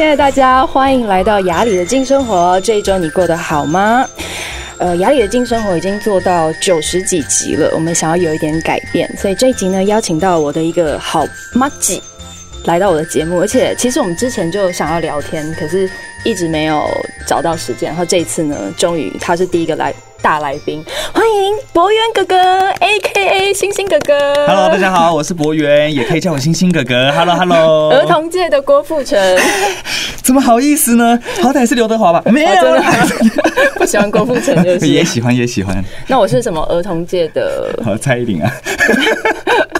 亲爱的大家，欢迎来到雅里的静生活。这一周你过得好吗？呃，雅里的静生活已经做到九十几集了，我们想要有一点改变，所以这一集呢，邀请到我的一个好麻吉来到我的节目。而且，其实我们之前就想要聊天，可是一直没有找到时间。然后这一次呢，终于他是第一个来。大来宾，欢迎博源哥哥，A.K.A. 星星哥哥。Hello，大家好，我是博源，也可以叫我星星哥哥。Hello，Hello。儿童界的郭富城，怎么好意思呢？好歹是刘德华吧？没有，不喜欢郭富城就是。也喜欢，也喜欢。那我是什么儿童界的？好，蔡依林啊？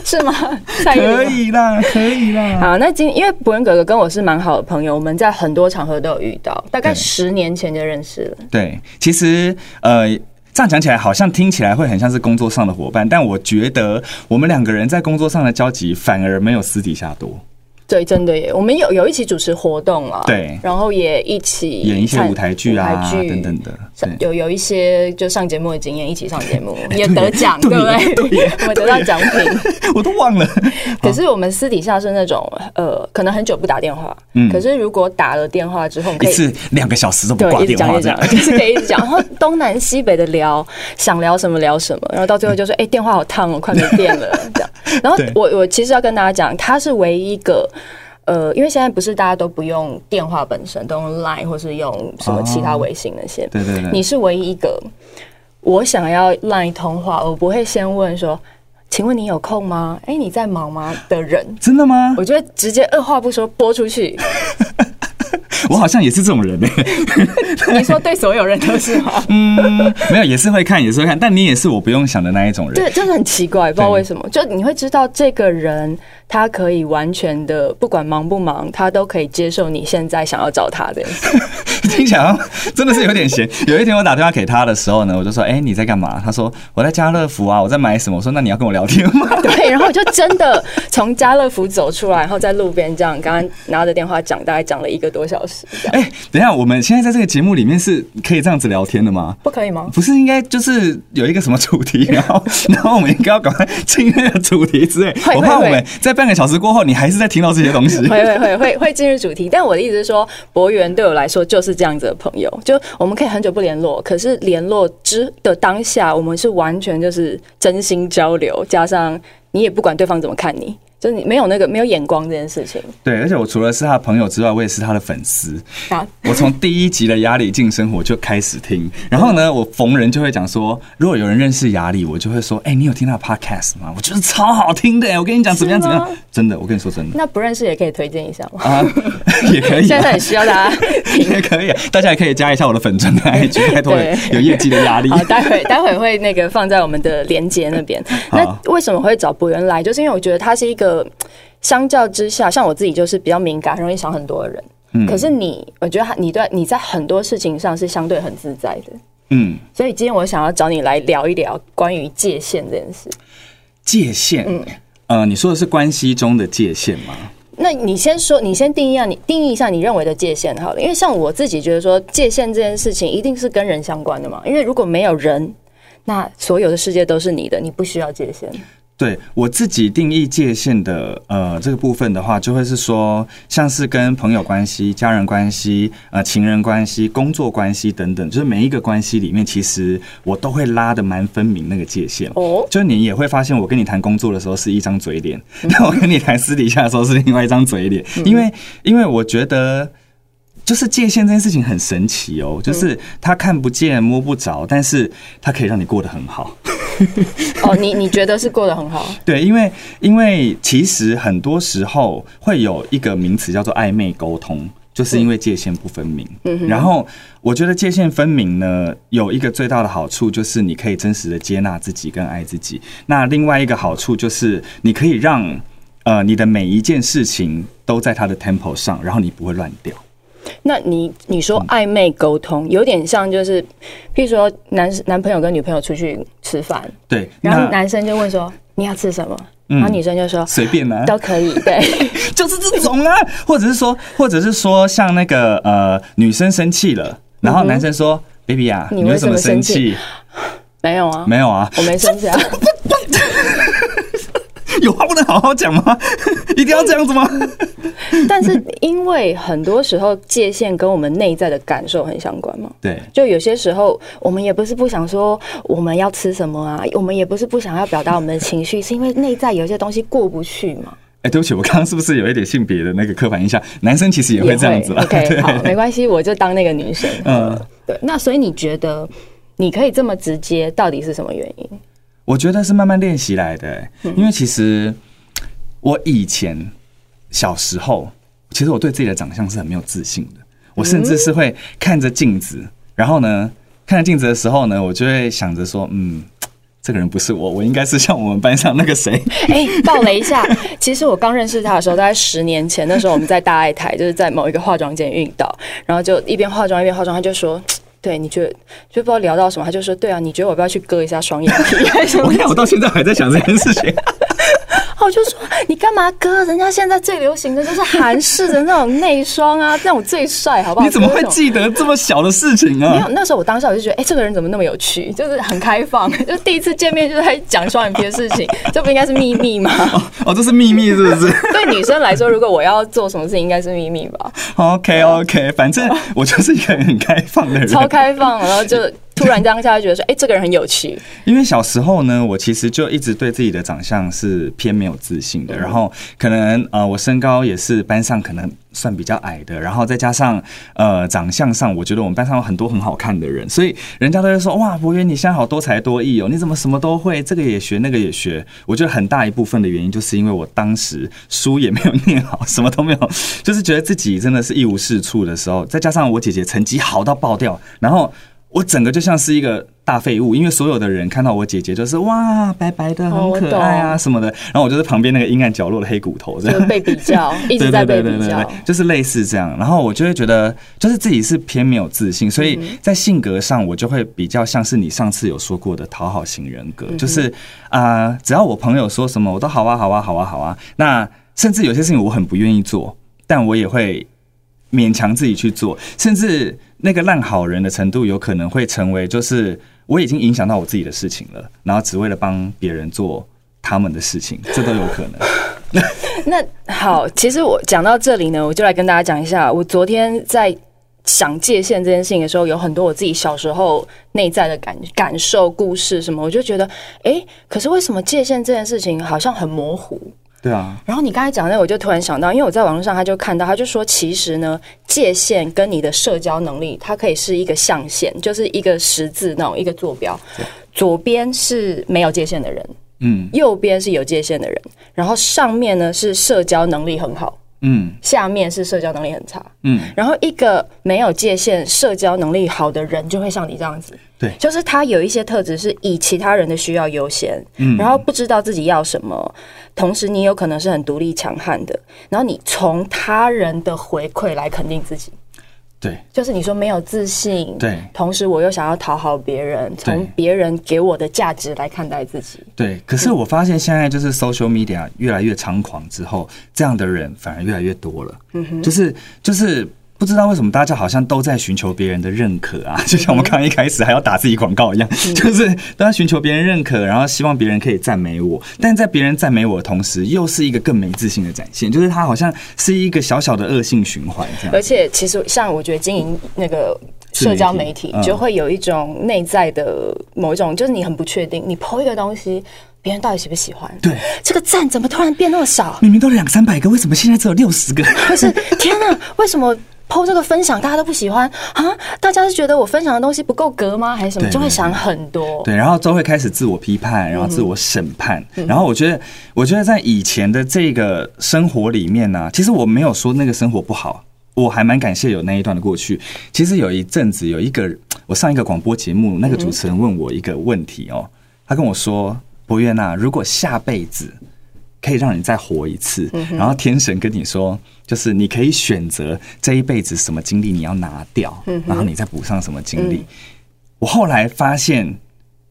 是吗？蔡依林？可以啦，可以啦。好，那今因为博源哥哥跟我是蛮好的朋友，我们在很多场合都有遇到，大概十年前就认识了。对，其实呃。这样讲起来，好像听起来会很像是工作上的伙伴，但我觉得我们两个人在工作上的交集反而没有私底下多。对，真的耶！我们有有一起主持活动啊，对，然后也一起演一些舞台剧啊剧等等的，有有一些就上节目的经验，一起上节目 也得奖，对不对？对，我们得到奖品，我都忘了。可是我们私底下是那种呃，可能很久不打电话，嗯，可是如果打了电话之后，可以一次两个小时都不挂电话，这样就是可以一直讲，然后东南西北的聊，想聊什么聊什么，然后到最后就说，哎，电话好烫哦，快没电了，这样。然后我我其实要跟大家讲，他是唯一一个。呃，因为现在不是大家都不用电话本身，都用 Line 或是用什么其他微信那些。对对对，你是唯一一个我想要 Line 通话，我不会先问说，请问你有空吗？哎，你在忙吗？的人。真的吗？我觉得直接二话不说拨出去。我好像也是这种人呢。你说对所有人都是吗？嗯，没有，也是会看，也是会看，但你也是我不用想的那一种人。对，真的很奇怪，不知道为什么，就你会知道这个人。他可以完全的，不管忙不忙，他都可以接受你现在想要找他的。听起来真的是有点闲。有一天我打电话给他的时候呢，我就说：“哎、欸，你在干嘛？”他说：“我在家乐福啊，我在买什么？”我说：“那你要跟我聊天吗？”对，然后我就真的从家乐福走出来，然后在路边这样，刚刚拿着电话讲，大概讲了一个多小时。哎、欸，等一下，我们现在在这个节目里面是可以这样子聊天的吗？不可以吗？不是应该就是有一个什么主题，然后 然后我们应该要赶快进那个主题之类。我怕我们在。半个小时过后，你还是在听到这些东西。会 会会。会会进入主题，但我的意思是说，博源对我来说就是这样子的朋友，就我们可以很久不联络，可是联络之的当下，我们是完全就是真心交流，加上你也不管对方怎么看你。就是你没有那个没有眼光这件事情，对，而且我除了是他的朋友之外，我也是他的粉丝。啊，我从第一集的雅里进生活就开始听，然后呢，我逢人就会讲说，如果有人认识雅里，我就会说，哎，你有听他的 podcast 吗？我觉得超好听的，我跟你讲怎么样怎么样，真的，我跟你说真的。那不认识也可以推荐一下吗？啊，也可以。现在很需要大家，也可以，大家也可以加一下我的粉砖的 IG，太多了，有业绩的压力。好，待会待会会那个放在我们的连接那边。那为什么会找博源来？就是因为我觉得他是一个。相较之下，像我自己就是比较敏感，很容易想很多的人。嗯，可是你，我觉得你对你在很多事情上是相对很自在的。嗯，所以今天我想要找你来聊一聊关于界限这件事。界限，嗯，呃，你说的是关系中的界限吗？那你先说，你先定义一下，你定义一下你认为的界限好了。因为像我自己觉得说，界限这件事情一定是跟人相关的嘛。因为如果没有人，那所有的世界都是你的，你不需要界限。对我自己定义界限的呃这个部分的话，就会是说，像是跟朋友关系、家人关系、呃情人关系、工作关系等等，就是每一个关系里面，其实我都会拉的蛮分明那个界限。哦，就你也会发现，我跟你谈工作的时候是一张嘴脸，那 我跟你谈私底下的时候是另外一张嘴脸，因为因为我觉得。就是界限这件事情很神奇哦，就是他看不见摸不着，但是他可以让你过得很好。哦，你你觉得是过得很好？对，因为因为其实很多时候会有一个名词叫做暧昧沟通，就是因为界限不分明。嗯，然后我觉得界限分明呢，有一个最大的好处就是你可以真实的接纳自己跟爱自己。那另外一个好处就是你可以让呃你的每一件事情都在它的 tempo 上，然后你不会乱掉。那你你说暧昧沟通有点像，就是譬如说男男朋友跟女朋友出去吃饭，对，然后男生就问说你要吃什么，然后女生就说随便啊，都可以，对，就是这种啊，或者是说，或者是说像那个呃女生生气了，然后男生说 baby 啊，你为什么生气？没有啊，没有啊，我没生气啊。有话不能好好讲吗？一定要这样子吗？但是因为很多时候界限跟我们内在的感受很相关嘛。对，就有些时候我们也不是不想说我们要吃什么啊，我们也不是不想要表达我们的情绪，是因为内在有些东西过不去嘛。哎，对不起，我刚刚是不是有一点性别的那个刻板印象？男生其实也会这样子啦。OK，好，没关系，我就当那个女生。嗯，对。那所以你觉得你可以这么直接，到底是什么原因？我觉得是慢慢练习来的，因为其实我以前小时候，其实我对自己的长相是很没有自信的。我甚至是会看着镜子，然后呢，看着镜子的时候呢，我就会想着说，嗯。这个人不是我，我应该是像我们班上那个谁。哎，爆雷一下，其实我刚认识他的时候，大概十年前，那时候我们在大爱台，就是在某一个化妆间遇到，然后就一边化妆一边化妆，他就说：“对，你觉得就不知道聊到什么，他就说：对啊，你觉得我要不要去割一下双眼皮？” 我看我到现在还在想这件事情。我就说你干嘛割？人家现在最流行的就是韩式的那种内双啊，那种最帅，好不好？你怎么会记得这么小的事情啊？没有，那时候我当下我就觉得，哎、欸，这个人怎么那么有趣？就是很开放，就第一次见面就在讲双眼皮的事情，这不应该是秘密吗？哦，哦，这是秘密是不是？对女生来说，如果我要做什么事情，应该是秘密吧？OK OK，反正我就是一个很开放的人，超开放，然后就。突然当下就觉得说，哎、欸，这个人很有趣。因为小时候呢，我其实就一直对自己的长相是偏没有自信的。然后可能呃，我身高也是班上可能算比较矮的。然后再加上呃，长相上，我觉得我们班上有很多很好看的人，所以人家都会说，哇，博元你现在好多才多艺哦，你怎么什么都会，这个也学，那个也学。我觉得很大一部分的原因，就是因为我当时书也没有念好，什么都没有，就是觉得自己真的是一无是处的时候。再加上我姐姐成绩好到爆掉，然后。我整个就像是一个大废物，因为所有的人看到我姐姐就是哇，白白的很可爱啊什么的，然后我就是旁边那个阴暗角落的黑骨头，这样被比较，一直在被比较，就是类似这样。然后我就会觉得，就是自己是偏没有自信，所以在性格上我就会比较像是你上次有说过的讨好型人格，就是啊，只要我朋友说什么，我都好啊好啊好啊好啊。那甚至有些事情我很不愿意做，但我也会勉强自己去做，甚至。那个烂好人的程度，有可能会成为，就是我已经影响到我自己的事情了，然后只为了帮别人做他们的事情，这都有可能。那好，其实我讲到这里呢，我就来跟大家讲一下，我昨天在想界限这件事情的时候，有很多我自己小时候内在的感感受、故事什么，我就觉得，哎，可是为什么界限这件事情好像很模糊？对啊，然后你刚才讲那，我就突然想到，因为我在网络上，他就看到，他就说，其实呢，界限跟你的社交能力，它可以是一个象限，就是一个十字那种一个坐标，左边是没有界限的人，嗯，右边是有界限的人，然后上面呢是社交能力很好。嗯，下面是社交能力很差，嗯，然后一个没有界限、社交能力好的人，就会像你这样子，对，就是他有一些特质是以其他人的需要优先，嗯，然后不知道自己要什么，同时你有可能是很独立强悍的，然后你从他人的回馈来肯定自己。对，就是你说没有自信，对，同时我又想要讨好别人，从别人给我的价值来看待自己。对，可是我发现现在就是 social media 越来越猖狂之后，这样的人反而越来越多了。嗯哼，就是就是。不知道为什么大家好像都在寻求别人的认可啊，就像我们刚刚一开始还要打自己广告一样，就是都在寻求别人认可，然后希望别人可以赞美我。但在别人赞美我的同时，又是一个更没自信的展现，就是他好像是一个小小的恶性循环这样。而且，其实像我觉得经营那个社交媒体，就会有一种内在的某一种，就是你很不确定，你 po 一个东西，别人到底喜不喜欢？对，这个赞怎么突然变那么少？明明都两三百个，为什么现在只有六十个？不是，天哪，为什么？PO 这个分享大家都不喜欢啊？大家是觉得我分享的东西不够格吗？还是什么？就会想很多。对，然后都会开始自我批判，然后自我审判。嗯、然后我觉得，我觉得在以前的这个生活里面呢、啊，其实我没有说那个生活不好，我还蛮感谢有那一段的过去。其实有一阵子，有一个我上一个广播节目，那个主持人问我一个问题哦，他跟我说：“博月娜，如果下辈子……”可以让你再活一次，然后天神跟你说，就是你可以选择这一辈子什么经历你要拿掉，然后你再补上什么经历。我后来发现，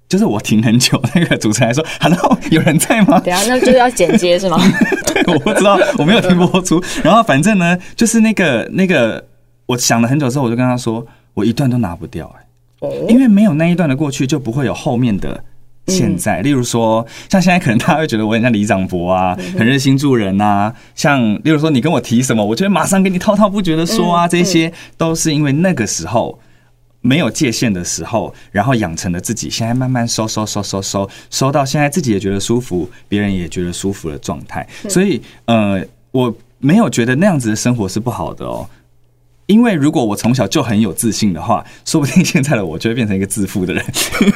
就是我停很久，那个主持人说：“Hello，有人在吗？” 等下，那就是要剪接是吗？对，我不知道，我没有听播出。然后反正呢，就是那个那个，我想了很久之后，我就跟他说，我一段都拿不掉，哎，因为没有那一段的过去，就不会有后面的。现在。例如说，像现在可能大家会觉得我很像李长博啊，很热心助人啊。像例如说，你跟我提什么，我就会马上跟你滔滔不绝的说啊。这些都是因为那个时候没有界限的时候，然后养成了自己现在慢慢收收收收收收到现在自己也觉得舒服，别人也觉得舒服的状态。所以，呃，我没有觉得那样子的生活是不好的哦。因为如果我从小就很有自信的话，说不定现在的我就会变成一个自负的人。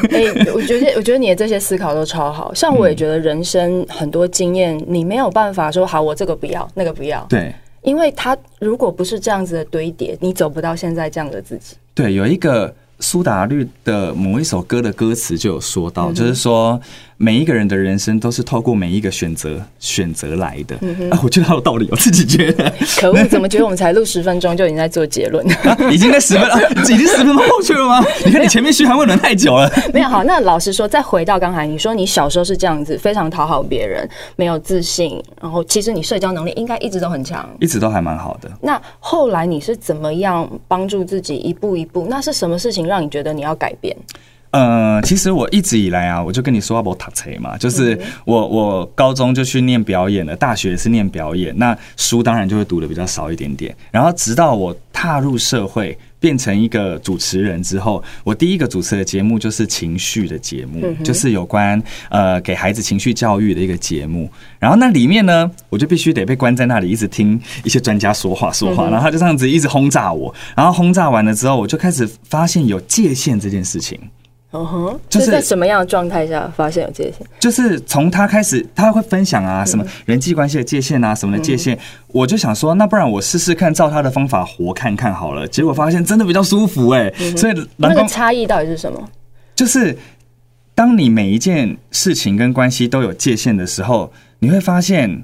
哎，我觉得，我觉得你的这些思考都超好。像我也觉得人生很多经验，你没有办法说好，我这个不要，那个不要。对，因为他如果不是这样子的堆叠，你走不到现在这样的自己。对，有一个。苏打绿的某一首歌的歌词就有说到，就是说每一个人的人生都是透过每一个选择选择来的。啊，我觉得好有道理，我自己觉得。可恶，怎么觉得我们才录十分钟就已经在做结论？已经在十分，已经十分钟过去了吗？你看你前面嘘寒问暖太久了。没有好，那老实说，再回到刚才你说你小时候是这样子，非常讨好别人，没有自信，然后其实你社交能力应该一直都很强，一直都还蛮好的。那后来你是怎么样帮助自己一步一步？那是什么事情？让你觉得你要改变？呃，其实我一直以来啊，我就跟你说我读册嘛，就是我我高中就去念表演了，大学也是念表演，那书当然就会读的比较少一点点。然后直到我踏入社会，变成一个主持人之后，我第一个主持的节目就是情绪的节目，就是有关呃给孩子情绪教育的一个节目。然后那里面呢，我就必须得被关在那里，一直听一些专家说话说话，然后他就这样子一直轰炸我。然后轰炸完了之后，我就开始发现有界限这件事情。嗯哼，就是在什么样的状态下发现有界限？就是从他开始，他会分享啊，什么人际关系的界限啊，什么的界限。我就想说，那不然我试试看，照他的方法活看看好了。结果发现真的比较舒服哎。所以那个差异到底是什么？就是当你每一件事情跟关系都有界限的时候，你会发现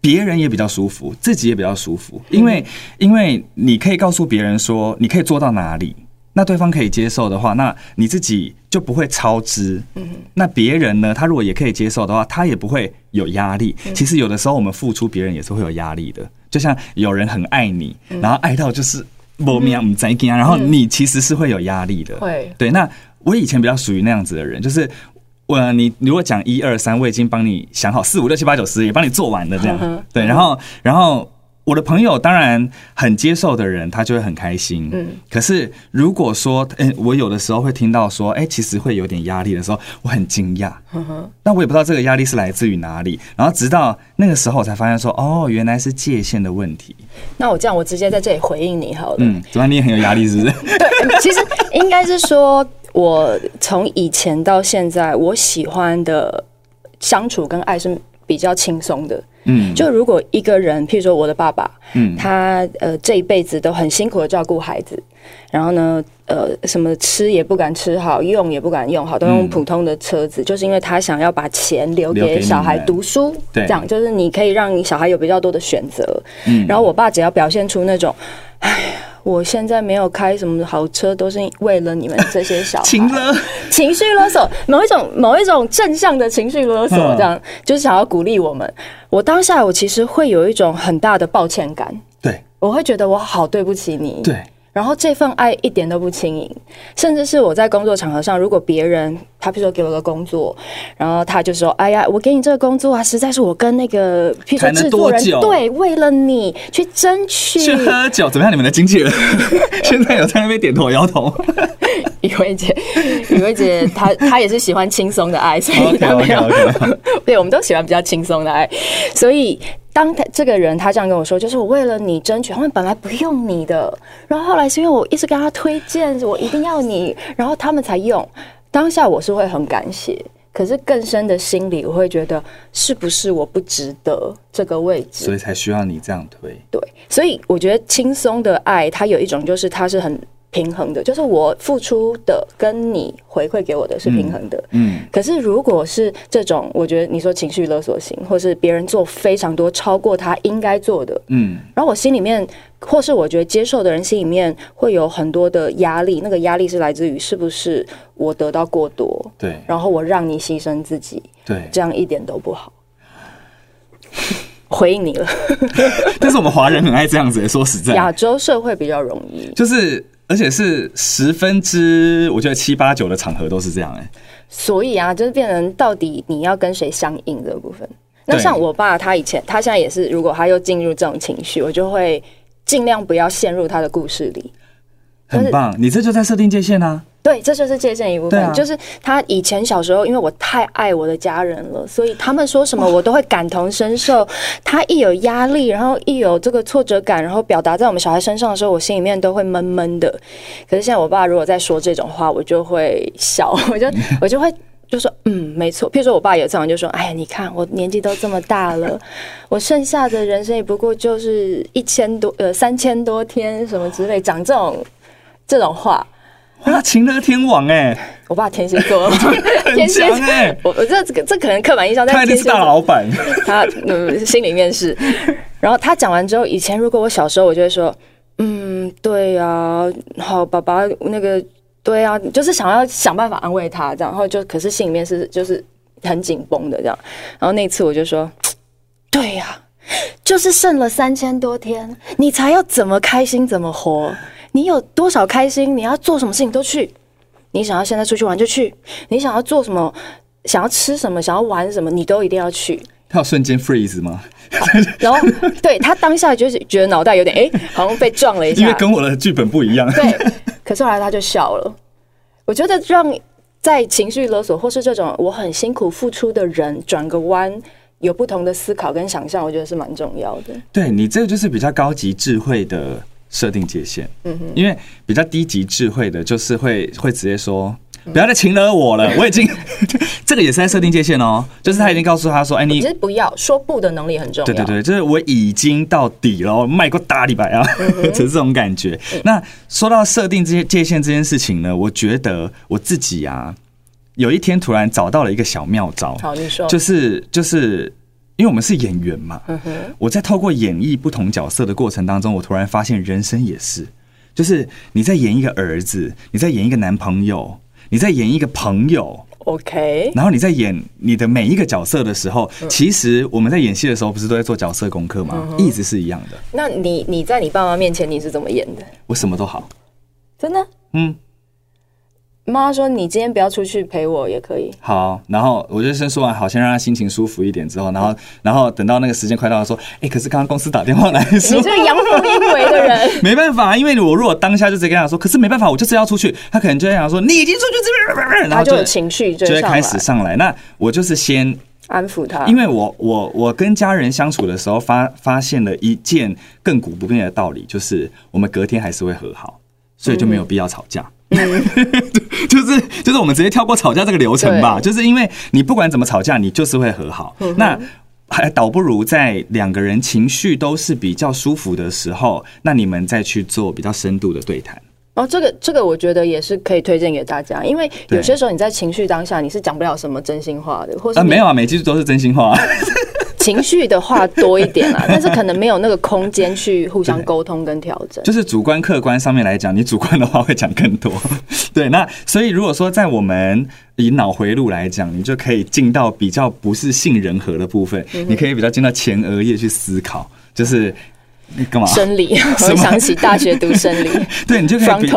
别人也比较舒服，自己也比较舒服，因为因为你可以告诉别人说，你可以做到哪里。那对方可以接受的话，那你自己就不会超支。嗯，那别人呢？他如果也可以接受的话，他也不会有压力。其实有的时候我们付出，别人也是会有压力的。就像有人很爱你，然后爱到就是莫名不在干，然后你其实是会有压力的。会，对。那我以前比较属于那样子的人，就是我你如果讲一二三，我已经帮你想好四五六七八九十，也帮你做完了这样。对，然后然后。我的朋友当然很接受的人，他就会很开心。嗯，可是如果说，哎，我有的时候会听到说，哎，其实会有点压力的时候，我很惊讶。嗯哼，那我也不知道这个压力是来自于哪里。然后直到那个时候，我才发现说，哦，原来是界限的问题。那我这样，我直接在这里回应你好了。嗯，怎么你也很有压力，是不是？对，其实应该是说，我从以前到现在，我喜欢的相处跟爱是比较轻松的。嗯，就如果一个人，譬如说我的爸爸，嗯，他呃这一辈子都很辛苦的照顾孩子，然后呢，呃，什么吃也不敢吃好，用也不敢用好，都用普通的车子，嗯，就是因为他想要把钱留给小孩读书，对，这样就是你可以让你小孩有比较多的选择。嗯，然后我爸只要表现出那种，哎呀。我现在没有开什么好车，都是为了你们这些小孩。情勒，情绪勒索，某一种某一种正向的情绪勒索，这样就是想要鼓励我们。我当下我其实会有一种很大的抱歉感，对，我会觉得我好对不起你，对。然后这份爱一点都不轻盈，甚至是我在工作场合上，如果别人他比如说给我个工作，然后他就说：“哎呀，我给你这个工作啊，实在是我跟那个譬如说制作人对，为了你去争取去喝酒，怎么样？你们的经纪人 现在有在那边点头摇头。雨薇姐，雨薇姐，她她也是喜欢轻松的爱，所以她没有。Okay, okay, okay. 对，我们都喜欢比较轻松的爱，所以。当他这个人他这样跟我说，就是我为了你争取，他们本来不用你的，然后后来是因为我一直跟他推荐，我一定要你，然后他们才用。当下我是会很感谢，可是更深的心里我会觉得，是不是我不值得这个位置，所以才需要你这样推。对，所以我觉得轻松的爱，它有一种就是它是很。平衡的，就是我付出的跟你回馈给我的是平衡的。嗯，可是如果是这种，我觉得你说情绪勒索型，或是别人做非常多超过他应该做的，嗯，然后我心里面，或是我觉得接受的人心里面会有很多的压力，那个压力是来自于是不是我得到过多，对，然后我让你牺牲自己，对，这样一点都不好。回应你了，但是我们华人很爱这样子，说实在，亚洲社会比较容易，就是。而且是十分之我觉得七八九的场合都是这样哎、欸。所以啊，就是变成到底你要跟谁相应这个部分。那像我爸，他以前他现在也是，如果他又进入这种情绪，我就会尽量不要陷入他的故事里。很棒，你这就在设定界限啊。对，这就是界限一部分。啊、就是他以前小时候，因为我太爱我的家人了，所以他们说什么我都会感同身受。他一有压力，然后一有这个挫折感，然后表达在我们小孩身上的时候，我心里面都会闷闷的。可是现在我爸如果在说这种话，我就会笑，我就 我就会。就说嗯，没错。譬如说我爸有这样就说：“哎呀，你看我年纪都这么大了，我剩下的人生也不过就是一千多呃三千多天什么之类，讲这种这种话。”哇，情勒天王哎、欸！我爸天蝎座，天蝎哎、欸！我我这这这可能刻板印象，他是大老板，他嗯心里面是。然后他讲完之后，以前如果我小时候，我就会说：“嗯，对呀、啊，好，爸爸那个。”对啊，就是想要想办法安慰他，这样，然后就可是心里面是就是很紧绷的这样。然后那次我就说，对呀、啊，就是剩了三千多天，你才要怎么开心怎么活。你有多少开心，你要做什么事情都去。你想要现在出去玩就去，你想要做什么，想要吃什么，想要玩什么，你都一定要去。他有瞬间 freeze 吗？啊、然后对他当下就是觉得脑袋有点哎、欸，好像被撞了一下，因为跟我的剧本不一样。对。可是后来他就笑了。我觉得让在情绪勒索或是这种我很辛苦付出的人转个弯，有不同的思考跟想象，我觉得是蛮重要的。对，你这个就是比较高级智慧的设定界限。嗯哼，因为比较低级智慧的，就是会会直接说。不要再情惹我了，我已经 这个也是在设定界限哦，就是他已经告诉他说，哎，你其实不要说不的能力很重要。对对对，就是我已经到底了，卖过大礼拜啊，就是这种感觉。那说到设定这些界限这件事情呢，我觉得我自己啊，有一天突然找到了一个小妙招。好，你说，就是就是因为我们是演员嘛，我在透过演绎不同角色的过程当中，我突然发现人生也是，就是你在演一个儿子，你在演一个男朋友。你在演一个朋友，OK，然后你在演你的每一个角色的时候，其实我们在演戏的时候，不是都在做角色功课吗？一直是一样的。那你你在你爸妈面前你是怎么演的？我什么都好，真的？嗯。妈妈说：“你今天不要出去陪我也可以。”好，然后我就先说完，好，先让他心情舒服一点。之后，然后，然后等到那个时间快到了，说：“哎、欸，可是刚刚公司打电话来说，你这个阳奉阴违的人，没办法，因为我如果当下就直接跟他说，可是没办法，我就是要出去。他可能就会想说，你已经出去这边，然后就，他就有情绪就，就会开始上来。那我就是先安抚他，因为我我我跟家人相处的时候发发现了一件亘古不变的道理，就是我们隔天还是会和好，所以就没有必要吵架。嗯 就是就是我们直接跳过吵架这个流程吧，就是因为你不管怎么吵架，你就是会和好。那还倒不如在两个人情绪都是比较舒服的时候，那你们再去做比较深度的对谈。哦，这个这个我觉得也是可以推荐给大家，因为有些时候你在情绪当下你是讲不了什么真心话的，或者啊没有啊，每句都是真心话。情绪的话多一点啦，但是可能没有那个空间去互相沟通跟调整。就是主观客观上面来讲，你主观的话会讲更多。对，那所以如果说在我们以脑回路来讲，你就可以进到比较不是性仁和的部分，你可以比较进到前额叶去思考，就是。你干嘛？生理，我想起大学读生理。对，你就可以。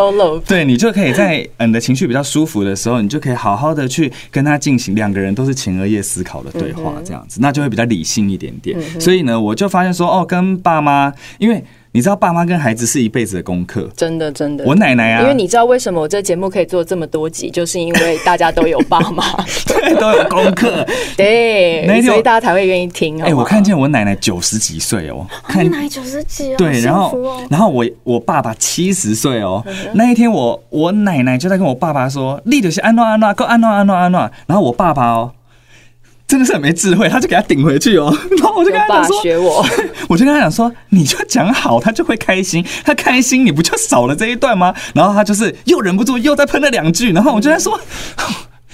对，你就可以在你的情绪比较舒服的时候，你就可以好好的去跟他进行两个人都是前额叶思考的对话，这样子，那就会比较理性一点点。所以呢，我就发现说，哦，跟爸妈，因为。你知道爸妈跟孩子是一辈子的功课，真的真的。我奶奶啊，因为你知道为什么我这节目可以做这么多集，就是因为大家都有爸妈，对，都有功课，对，所以大家才会愿意听。哎，我看见我奶奶九十几岁哦，你奶奶九十几哦，对，然后然后我我爸爸七十岁哦，那一天我我奶奶就在跟我爸爸说，立的是安诺安诺，够安诺安诺安诺，然后我爸爸哦。真的是很没智慧，他就给他顶回去哦。然后我就跟他讲说：“学我。”我就跟他讲说：“你就讲好，他就会开心。他开心，你不就少了这一段吗？”然后他就是又忍不住又再喷了两句。然后我就在说：“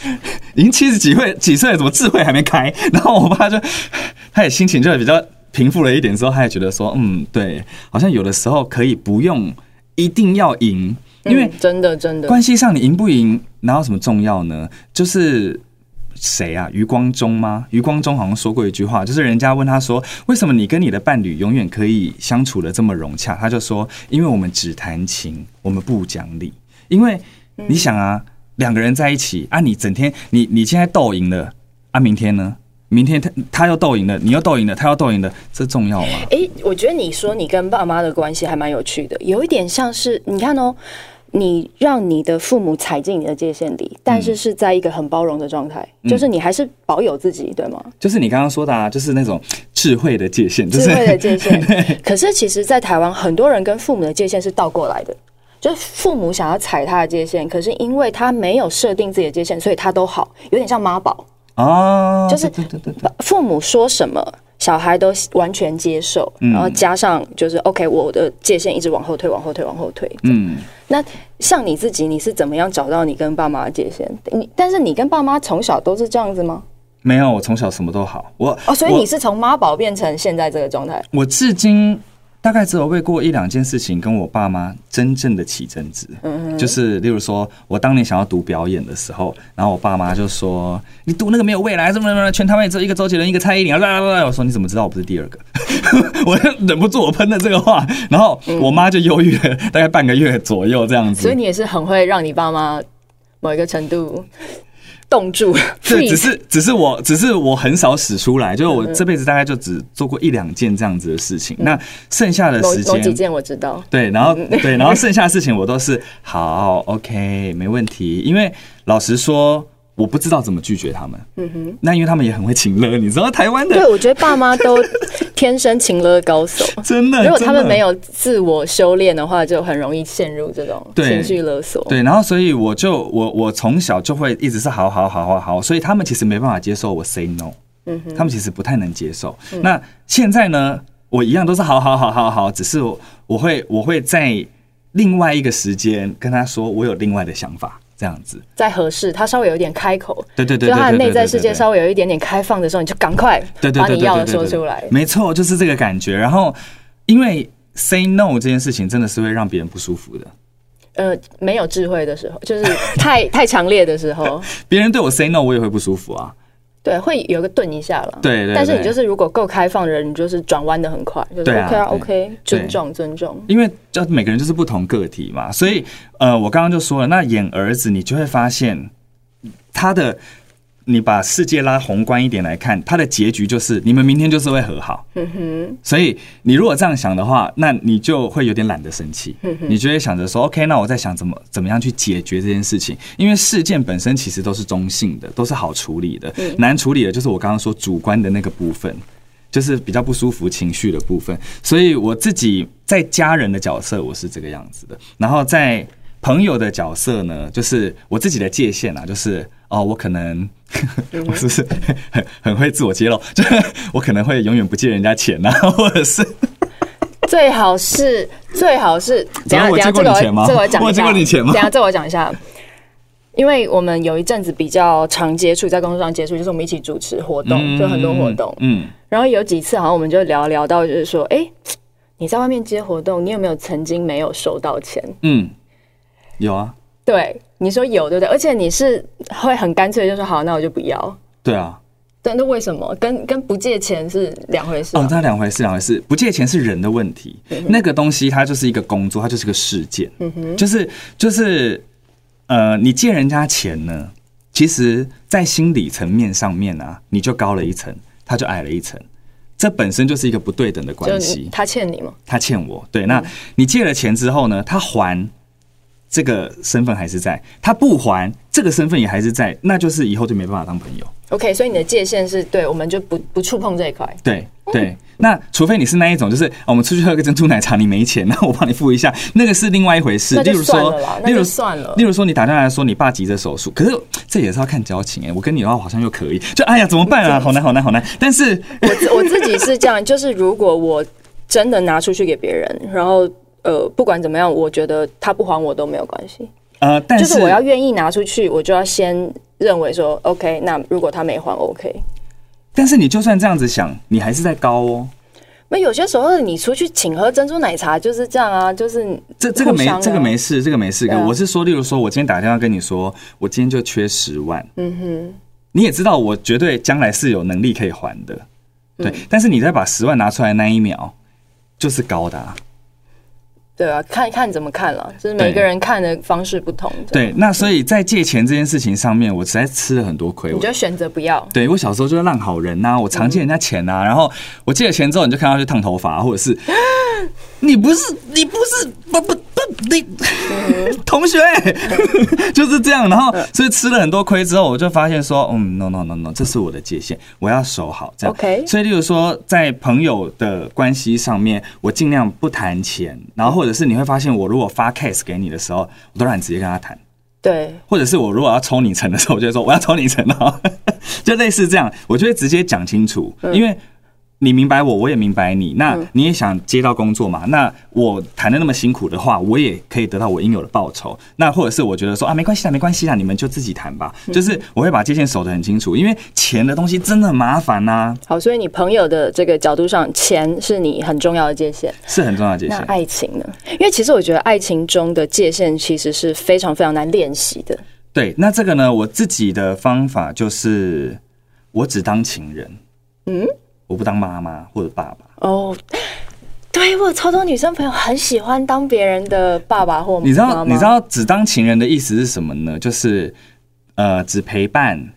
已经七十几岁几岁了，怎么智慧还没开？”然后我爸就他也心情就比较平复了一点，之后他也觉得说：“嗯，对，好像有的时候可以不用一定要赢，因为真的真的关系上你赢不赢哪有什么重要呢？就是。”谁啊？余光中吗？余光中好像说过一句话，就是人家问他说，为什么你跟你的伴侣永远可以相处得这么融洽？他就说，因为我们只谈情，我们不讲理。因为你想啊，两个人在一起啊，你整天你你现在斗赢了啊，明天呢？明天他他又斗赢了，你又斗赢了，他又斗赢了，这重要吗？哎、我觉得你说你跟爸妈的关系还蛮有趣的，有一点像是你看哦，你让你的父母踩进你的界限里，但是是在一个很包容的状态，嗯、就是你还是保有自己，对吗？就是你刚刚说的啊，就是那种智慧的界限，就是、智慧的界限。可是其实，在台湾，很多人跟父母的界限是倒过来的，就是父母想要踩他的界限，可是因为他没有设定自己的界限，所以他都好，有点像妈宝。啊，就是父母说什么，小孩都完全接受，然后加上就是 OK，我的界限一直往后退，往后退，往后退。嗯，那像你自己，你是怎么样找到你跟爸妈的界限？你但是你跟爸妈从小都是这样子吗？没有，我从小什么都好。我哦，所以你是从妈宝变成现在这个状态？我至今。大概只有为过一两件事情跟我爸妈真正的起争执，嗯，就是例如说，我当年想要读表演的时候，然后我爸妈就说：“你读那个没有未来，什么什么，全台湾只有一个周杰伦，一个蔡依林。”啦啦啦我说：“你怎么知道我不是第二个？”我忍不住我喷了这个话，然后我妈就犹豫了大概半个月左右这样子。所以你也是很会让你爸妈某一个程度。冻住，这，只是只是我，只是我很少使出来，就是我这辈子大概就只做过一两件这样子的事情。那剩下的时间，几件我知道，对，然后对，然后剩下的事情我都是好，OK，没问题。因为老实说。我不知道怎么拒绝他们。嗯哼，那因为他们也很会情勒，你知道台湾的。对，我觉得爸妈都 天生情勒高手。真的，如果他们没有自我修炼的话，就很容易陷入这种情绪勒索。对，然后所以我就我我从小就会一直是好好好好好，所以他们其实没办法接受我 say no。嗯哼，他们其实不太能接受。那现在呢，我一样都是好好好好好，只是我我会我会在另外一个时间跟他说，我有另外的想法。这样子，在合适，他稍微有一点开口，对对对，就他的内在世界稍微有一点点开放的时候，你就赶快把你要的说出来。没错，就是这个感觉。然后，因为 say no 这件事情真的是会让别人不舒服的。呃，没有智慧的时候，就是太 太强烈的时候，别人对我 say no，我也会不舒服啊。对，会有个顿一下了。对，对对。但是你就是如果够开放的人，你就是转弯的很快，就是 OK 啊，OK，尊重尊重。因为就每个人就是不同个体嘛，所以呃，我刚刚就说了，那演儿子，你就会发现他的。你把世界拉宏观一点来看，它的结局就是你们明天就是会和好。嗯哼。所以你如果这样想的话，那你就会有点懒得生气。嗯哼。你就会想着说，OK，那我在想怎么怎么样去解决这件事情。因为事件本身其实都是中性的，都是好处理的。嗯。难处理的就是我刚刚说主观的那个部分，就是比较不舒服情绪的部分。所以我自己在家人的角色我是这个样子的，然后在朋友的角色呢，就是我自己的界限啊，就是。哦，我可能我是不是很 很会自我揭露？就我可能会永远不借人家钱呐、啊，或者是最好是最好是怎样？我借过你钱吗？这我讲一下。我借过你钱吗？等下，这我讲一下。因为我们有一阵子比较常接触，在工作上接触，就是我们一起主持活动，就很多活动。嗯。然后有几次，好像我们就聊聊到，就是说，哎，你在外面接活动，你有没有曾经没有收到钱？嗯，有啊。对。你说有对不对？而且你是会很干脆就说好，那我就不要。对啊，但，那为什么跟跟不借钱是两回事？哦，这两回事，两回事。不借钱是人的问题，嗯、那个东西它就是一个工作，它就是个事件。嗯哼，就是就是呃，你借人家钱呢，其实在心理层面上面啊，你就高了一层，他就矮了一层，这本身就是一个不对等的关系。他欠你吗？他欠我。对，那你借了钱之后呢，他还。这个身份还是在，他不还，这个身份也还是在，那就是以后就没办法当朋友。OK，所以你的界限是对，我们就不不触碰这一块。对对，嗯、那除非你是那一种，就是我们出去喝个珍珠奶茶，你没钱，那我帮你付一下，那个是另外一回事。那就算了啦，例如说，那就算了。例如说，你打电话来说你爸急着手术，可是这也是要看交情哎、欸。我跟你的话好像又可以，就哎呀怎么办啊？好难好难好难。但是 我我自己是这样，就是如果我真的拿出去给别人，然后。呃，不管怎么样，我觉得他不还我都没有关系。呃，但是就是我要愿意拿出去，我就要先认为说，OK，那如果他没还，OK。但是你就算这样子想，你还是在高哦。那有些时候你出去请喝珍珠奶茶就是这样啊，就是这这个没这个没事，这个没事。我是说，例如说，我今天打电话跟你说，我今天就缺十万。嗯哼。你也知道我绝对将来是有能力可以还的，对。嗯、但是你再把十万拿出来那一秒，就是高的、啊。对啊，看看怎么看了，就是每个人看的方式不同。对，对，那所以在借钱这件事情上面，我实在吃了很多亏。我就选择不要？对，我小时候就是烂好人呐、啊，我常借人家钱呐、啊，嗯、然后我借了钱之后，你就看他去烫头发，或者是 你不是你不是不不。你 同学 就是这样，然后所以吃了很多亏之后，我就发现说，嗯，no no no no，这是我的界限，我要守好这样。OK，所以例如说在朋友的关系上面，我尽量不谈钱，然后或者是你会发现，我如果发 case 给你的时候，我都让你直接跟他谈。对，或者是我如果要抽你成的时候，我就会说我要抽你成哦，就类似这样，我就会直接讲清楚，因为。你明白我，我也明白你。那你也想接到工作嘛？那我谈的那么辛苦的话，我也可以得到我应有的报酬。那或者是我觉得说啊，没关系啦，没关系啊，你们就自己谈吧。就是我会把界限守得很清楚，因为钱的东西真的很麻烦呐。好，所以你朋友的这个角度上，钱是你很重要的界限，是很重要的界限。那爱情呢？因为其实我觉得爱情中的界限其实是非常非常难练习的。对，那这个呢，我自己的方法就是我只当情人。嗯。我不当妈妈或者爸爸哦，对，我有超多女生朋友很喜欢当别人的爸爸或妈妈。你知道你知道只当情人的意思是什么呢？就是呃，只陪伴，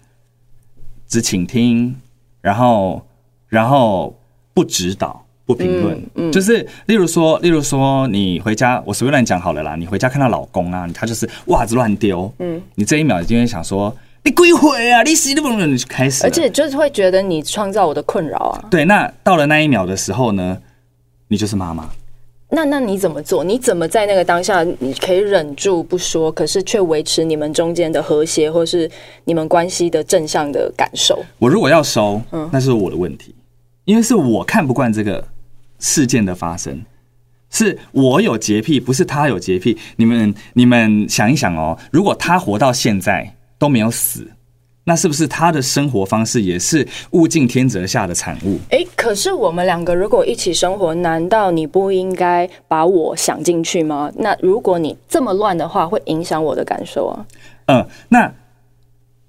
只倾听，然后然后不指导、不评论。嗯，嗯，就是例如说，例如说你回家，我随便乱讲好了啦。你回家看到老公啊，他就是袜子乱丢，嗯，你这一秒已经会想说。你鬼回啊！你死都不能你就开始，而且就是会觉得你创造我的困扰啊。对，那到了那一秒的时候呢，你就是妈妈。那那你怎么做？你怎么在那个当下，你可以忍住不说，可是却维持你们中间的和谐，或是你们关系的正向的感受？我如果要收，嗯，那是我的问题，因为是我看不惯这个事件的发生，是我有洁癖，不是他有洁癖。你们你们想一想哦，如果他活到现在。都没有死，那是不是他的生活方式也是物竞天择下的产物？哎，可是我们两个如果一起生活，难道你不应该把我想进去吗？那如果你这么乱的话，会影响我的感受啊。嗯，那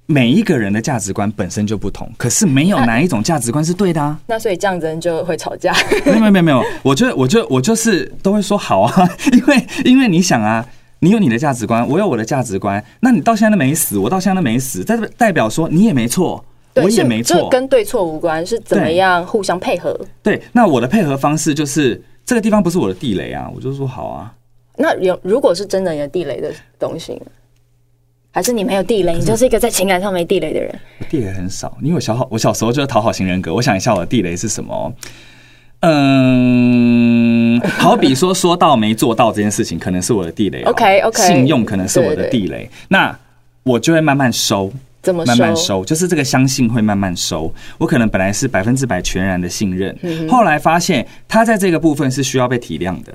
每一个人的价值观本身就不同，可是没有哪一种价值观是对的啊。那所以这样子人就会吵架？没有没有没有，我觉得我就我就是都会说好啊，因为因为你想啊。你有你的价值观，我有我的价值观。那你到现在都没死，我到现在都没死，代代表说你也没错，我也没错，这跟对错无关，是怎么样互相配合对？对，那我的配合方式就是这个地方不是我的地雷啊，我就说好啊。那有如果是真的有地雷的东西，还是你没有地雷，你就是一个在情感上没地雷的人？地雷很少，因为我小好，我小时候就是讨好型人格。我想一下我的地雷是什么？嗯，好比说说到没做到这件事情，可能是我的地雷。OK OK，信用可能是我的地雷。那我就会慢慢收，怎么慢慢收？就是这个相信会慢慢收。我可能本来是百分之百全然的信任，嗯、后来发现他在这个部分是需要被体谅的。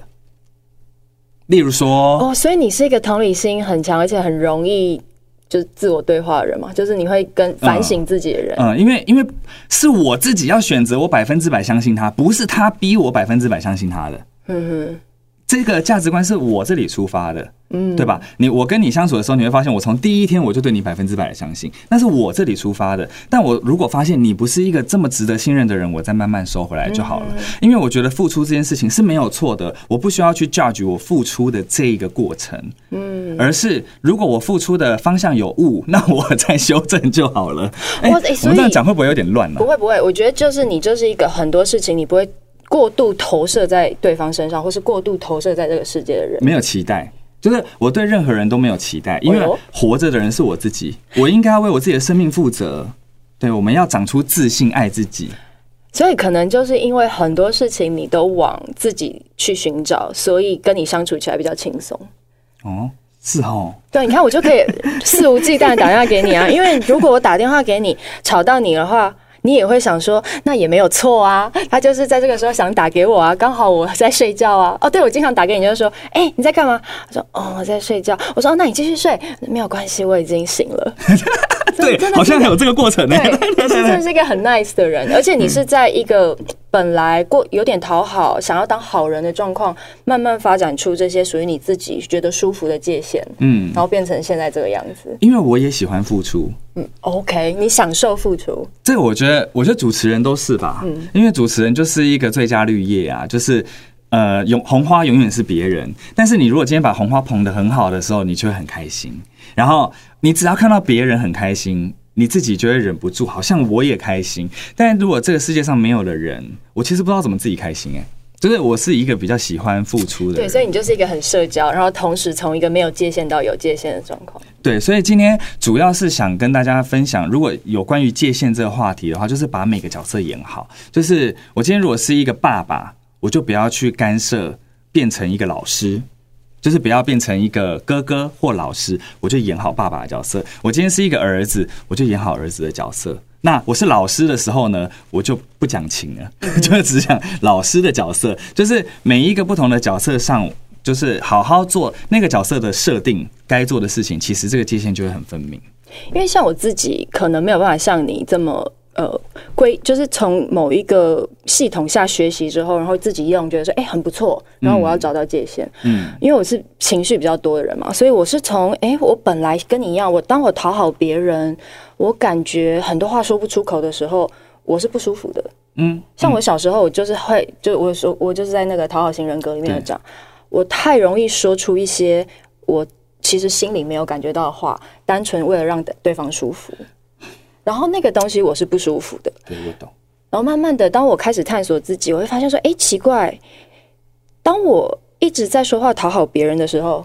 例如说，哦，所以你是一个同理心很强，而且很容易。就是自我对话的人嘛，就是你会跟反省自己的人。嗯，嗯，因为因为是我自己要选择，我百分之百相信他，不是他逼我百分之百相信他的。嗯哼。这个价值观是我这里出发的，嗯，对吧？你我跟你相处的时候，你会发现我从第一天我就对你百分之百的相信，那是我这里出发的。但我如果发现你不是一个这么值得信任的人，我再慢慢收回来就好了。因为我觉得付出这件事情是没有错的，我不需要去 judge 我付出的这一个过程，嗯，而是如果我付出的方向有误，那我再修正就好了。哎，我们这样讲会不会有点乱呢？不会不会，我觉得就是你就是一个很多事情你不会。过度投射在对方身上，或是过度投射在这个世界的人，没有期待，就是我对任何人都没有期待，因为活着的人是我自己，我应该要为我自己的生命负责。对，我们要长出自信，爱自己。所以可能就是因为很多事情你都往自己去寻找，所以跟你相处起来比较轻松。哦，是哦。对，你看我就可以肆无忌惮打电话给你啊，因为如果我打电话给你吵到你的话。你也会想说，那也没有错啊，他就是在这个时候想打给我啊，刚好我在睡觉啊。哦，对，我经常打给你，就是说，哎、你在干嘛？他说，哦，我在睡觉。我说，哦，那你继续睡，没有关系，我已经醒了。对，好像有这个过程呢。对，真的是一个很 nice 的人，而且你是在一个本来过有点讨好，想要当好人的状况，慢慢发展出这些属于你自己觉得舒服的界限，嗯，然后变成现在这个样子。因为我也喜欢付出，嗯，OK，你享受付出，这个我觉得，我觉得主持人都是吧，嗯，因为主持人就是一个最佳绿叶啊，就是呃，永红花永远是别人，但是你如果今天把红花捧得很好的时候，你就会很开心，然后你只要看到别人很开心。你自己就会忍不住，好像我也开心。但如果这个世界上没有了人，我其实不知道怎么自己开心哎。就是我是一个比较喜欢付出的人，对，所以你就是一个很社交，然后同时从一个没有界限到有界限的状况。对，所以今天主要是想跟大家分享，如果有关于界限这个话题的话，就是把每个角色演好。就是我今天如果是一个爸爸，我就不要去干涉，变成一个老师。就是不要变成一个哥哥或老师，我就演好爸爸的角色。我今天是一个儿子，我就演好儿子的角色。那我是老师的时候呢，我就不讲情了，就只讲老师的角色。就是每一个不同的角色上，就是好好做那个角色的设定，该做的事情，其实这个界限就会很分明。因为像我自己，可能没有办法像你这么。呃，归就是从某一个系统下学习之后，然后自己用，觉得说，哎、欸，很不错。然后我要找到界限，嗯，因为我是情绪比较多的人嘛，所以我是从，哎、欸，我本来跟你一样，我当我讨好别人，我感觉很多话说不出口的时候，我是不舒服的，嗯。嗯，像我小时候，我就是会，就我说，我就是在那个讨好型人格里面讲，我太容易说出一些我其实心里没有感觉到的话，单纯为了让对方舒服。然后那个东西我是不舒服的，对，我懂。然后慢慢的，当我开始探索自己，我会发现说，哎，奇怪，当我一直在说话讨好别人的时候，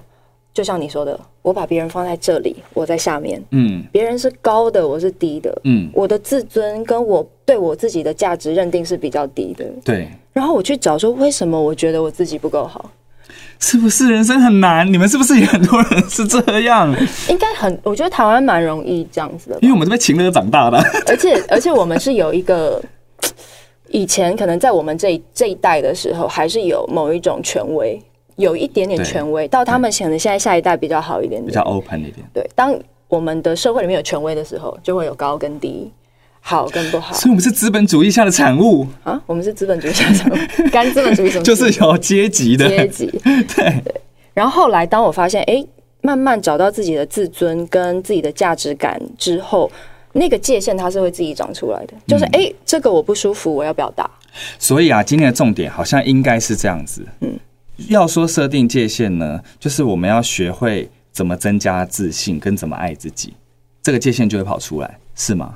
就像你说的，我把别人放在这里，我在下面，嗯，别人是高的，我是低的，嗯，我的自尊跟我对我自己的价值认定是比较低的，对。然后我去找说，为什么我觉得我自己不够好？是不是人生很难？你们是不是也很多人是这样？应该很，我觉得台湾蛮容易这样子的，因为我们是被情乐长大的。而且而且我们是有一个，以前可能在我们这一这一代的时候，还是有某一种权威，有一点点权威。到他们可能现在下一代比较好一点点，比较 open 一点。对，当我们的社会里面有权威的时候，就会有高跟低。好跟不好，所以我们是资本主义下的产物啊！我们是资本主义下的产物，干资本主义什么？就是有阶级的阶级，对 对。然后后来，当我发现，哎、欸，慢慢找到自己的自尊跟自己的价值感之后，那个界限它是会自己长出来的。就是，哎、欸，这个我不舒服，我要表达。所以啊，今天的重点好像应该是这样子。嗯，要说设定界限呢，就是我们要学会怎么增加自信，跟怎么爱自己，这个界限就会跑出来，是吗？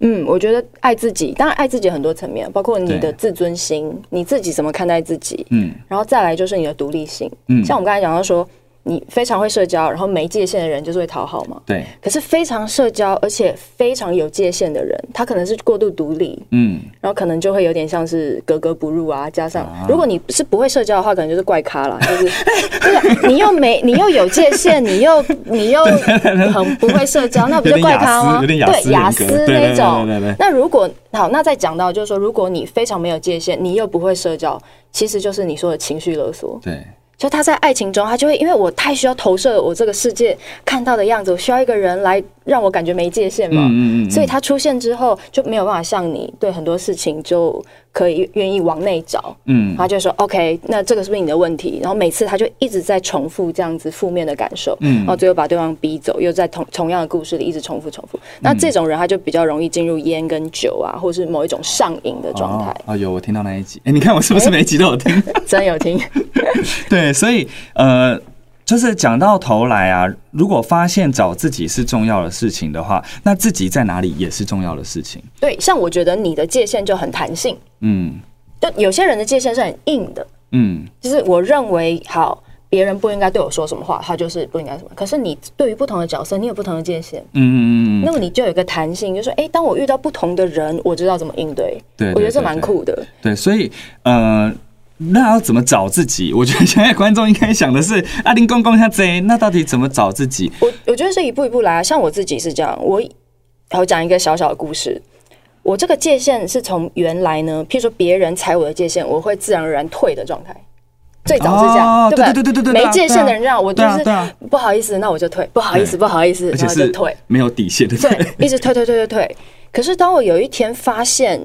嗯，我觉得爱自己，当然爱自己很多层面，包括你的自尊心，你自己怎么看待自己，嗯，然后再来就是你的独立性，嗯，像我们刚才讲到说。你非常会社交，然后没界限的人就是会讨好嘛。对。可是非常社交而且非常有界限的人，他可能是过度独立，嗯，然后可能就会有点像是格格不入啊。加上，如果你是不会社交的话，可能就是怪咖啦，就是就是你又没你又有界限，你又你又很不会社交，那不就怪咖吗？对，雅思那种。那如果好，那再讲到就是说，如果你非常没有界限，你又不会社交，其实就是你说的情绪勒索。对。就他在爱情中，他就会因为我太需要投射我这个世界看到的样子，我需要一个人来让我感觉没界限嘛，嗯嗯嗯，所以他出现之后就没有办法像你对很多事情就。可以愿意往内找，嗯，他就说 OK，那这个是不是你的问题？然后每次他就一直在重复这样子负面的感受，嗯，然后最后把对方逼走，又在同同样的故事里一直重复重复。那这种人他就比较容易进入烟跟酒啊，或是某一种上瘾的状态。啊、哦，有我听到那一集，哎，你看我是不是每一集都有听？真有听。对，所以呃。就是讲到头来啊，如果发现找自己是重要的事情的话，那自己在哪里也是重要的事情。对，像我觉得你的界限就很弹性，嗯，就有些人的界限是很硬的，嗯，就是我认为好，别人不应该对我说什么话，他就是不应该什么。可是你对于不同的角色，你有不同的界限，嗯嗯嗯，那么你就有一个弹性，就是说，哎，当我遇到不同的人，我知道怎么应对。对，我觉得这蛮酷的。对，所以呃。那要怎么找自己？我觉得现在观众应该想的是阿林公公他贼，那到底怎么找自己？我我觉得是一步一步来啊。像我自己是这样，我我讲一个小小的故事。我这个界限是从原来呢，譬如说别人踩我的界限，我会自然而然退的状态。最早是这样，对不对？对对对对对，没界限的人让我就是不好意思，那我就退。不好意思，不好意思，然后就退。没有底线的，对，一直退退退退退。可是当我有一天发现。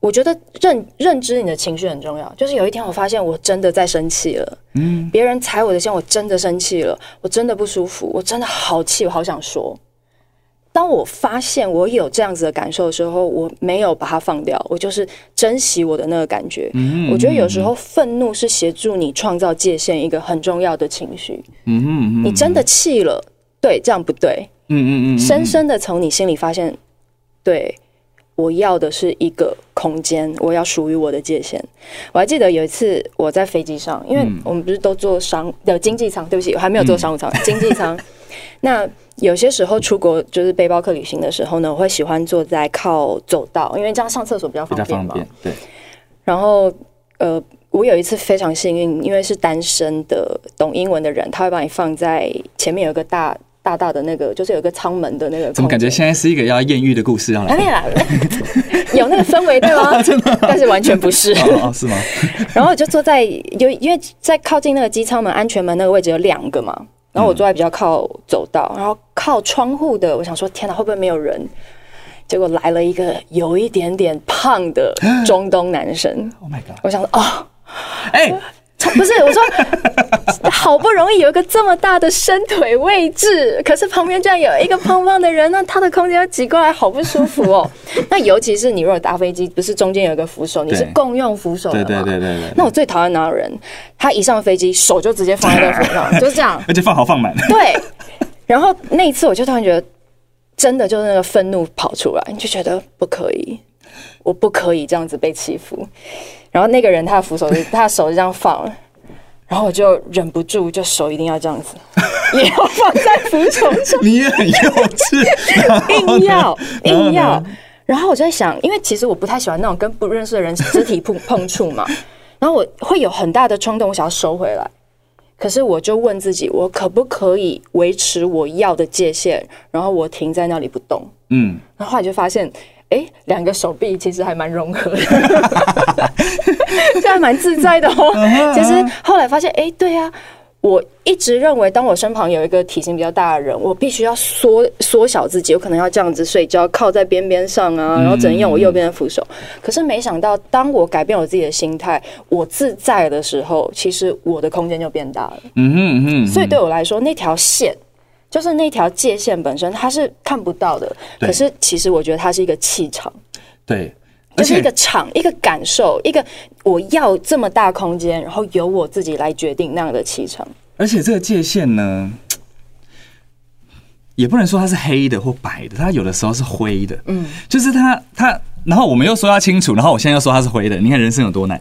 我觉得认认知你的情绪很重要。就是有一天我发现我真的在生气了，嗯，别人踩我的线，我真的生气了，我真的不舒服，我真的好气，我好想说。当我发现我有这样子的感受的时候，我没有把它放掉，我就是珍惜我的那个感觉。嗯，我觉得有时候愤怒是协助你创造界限一个很重要的情绪。嗯嗯，你真的气了，对，这样不对。嗯嗯嗯，深深的从你心里发现，对。我要的是一个空间，我要属于我的界限。我还记得有一次我在飞机上，因为我们不是都坐商的经济舱，对不起，我还没有坐商务舱，经济舱。那有些时候出国就是背包客旅行的时候呢，我会喜欢坐在靠走道，因为这样上厕所比较方便嘛。对。然后呃，我有一次非常幸运，因为是单身的懂英文的人，他会把你放在前面有一个大。大大的那个，就是有一个舱门的那个。怎么感觉现在是一个要艳遇的故事要来？没有啦，有那个氛围对吗？真的，但是完全不是。哦，是吗？然后我就坐在有，因为在靠近那个机舱门安全门那个位置有两个嘛。然后我坐在比较靠走道，然后靠窗户的，我想说天哪，会不会没有人？结果来了一个有一点点胖的中东男生。Oh my god！我想说哦，哎。不是我说，好不容易有一个这么大的伸腿位置，可是旁边居然有一个胖胖的人，那他的空间要挤过来，好不舒服哦。那尤其是你如果搭飞机，不是中间有一个扶手，你是共用扶手的嘛？对对对对对。那我最讨厌哪有人，他一上飞机手就直接放在那扶手上，就是这样，而且放好放满。对。然后那一次我就突然觉得，真的就是那个愤怒跑出来，你就觉得不可以，我不可以这样子被欺负。然后那个人他的扶手就，他的手就这样放，然后我就忍不住，就手一定要这样子，也要放在扶手上。你也很幼稚，硬要硬要。然后我就在想，因为其实我不太喜欢那种跟不认识的人肢体碰碰触嘛，然后我会有很大的冲动，我想要收回来。可是我就问自己，我可不可以维持我要的界限？然后我停在那里不动。嗯，然后后来就发现。哎，两个手臂其实还蛮融合的，这还蛮自在的哦。其实后来发现，哎，对啊，我一直认为，当我身旁有一个体型比较大的人，我必须要缩缩小自己，我可能要这样子睡觉，靠在边边上啊，然后只能用我右边的扶手。可是没想到，当我改变我自己的心态，我自在的时候，其实我的空间就变大了。嗯嗯嗯。所以对我来说，那条线。就是那条界限本身，它是看不到的。对可是其实我觉得它是一个气场，对，就是一个场，一个感受，一个我要这么大空间，然后由我自己来决定那样的气场。而且这个界限呢，也不能说它是黑的或白的，它有的时候是灰的。嗯，就是它它，然后我们又说它清楚，然后我现在又说它是灰的。你看人生有多难。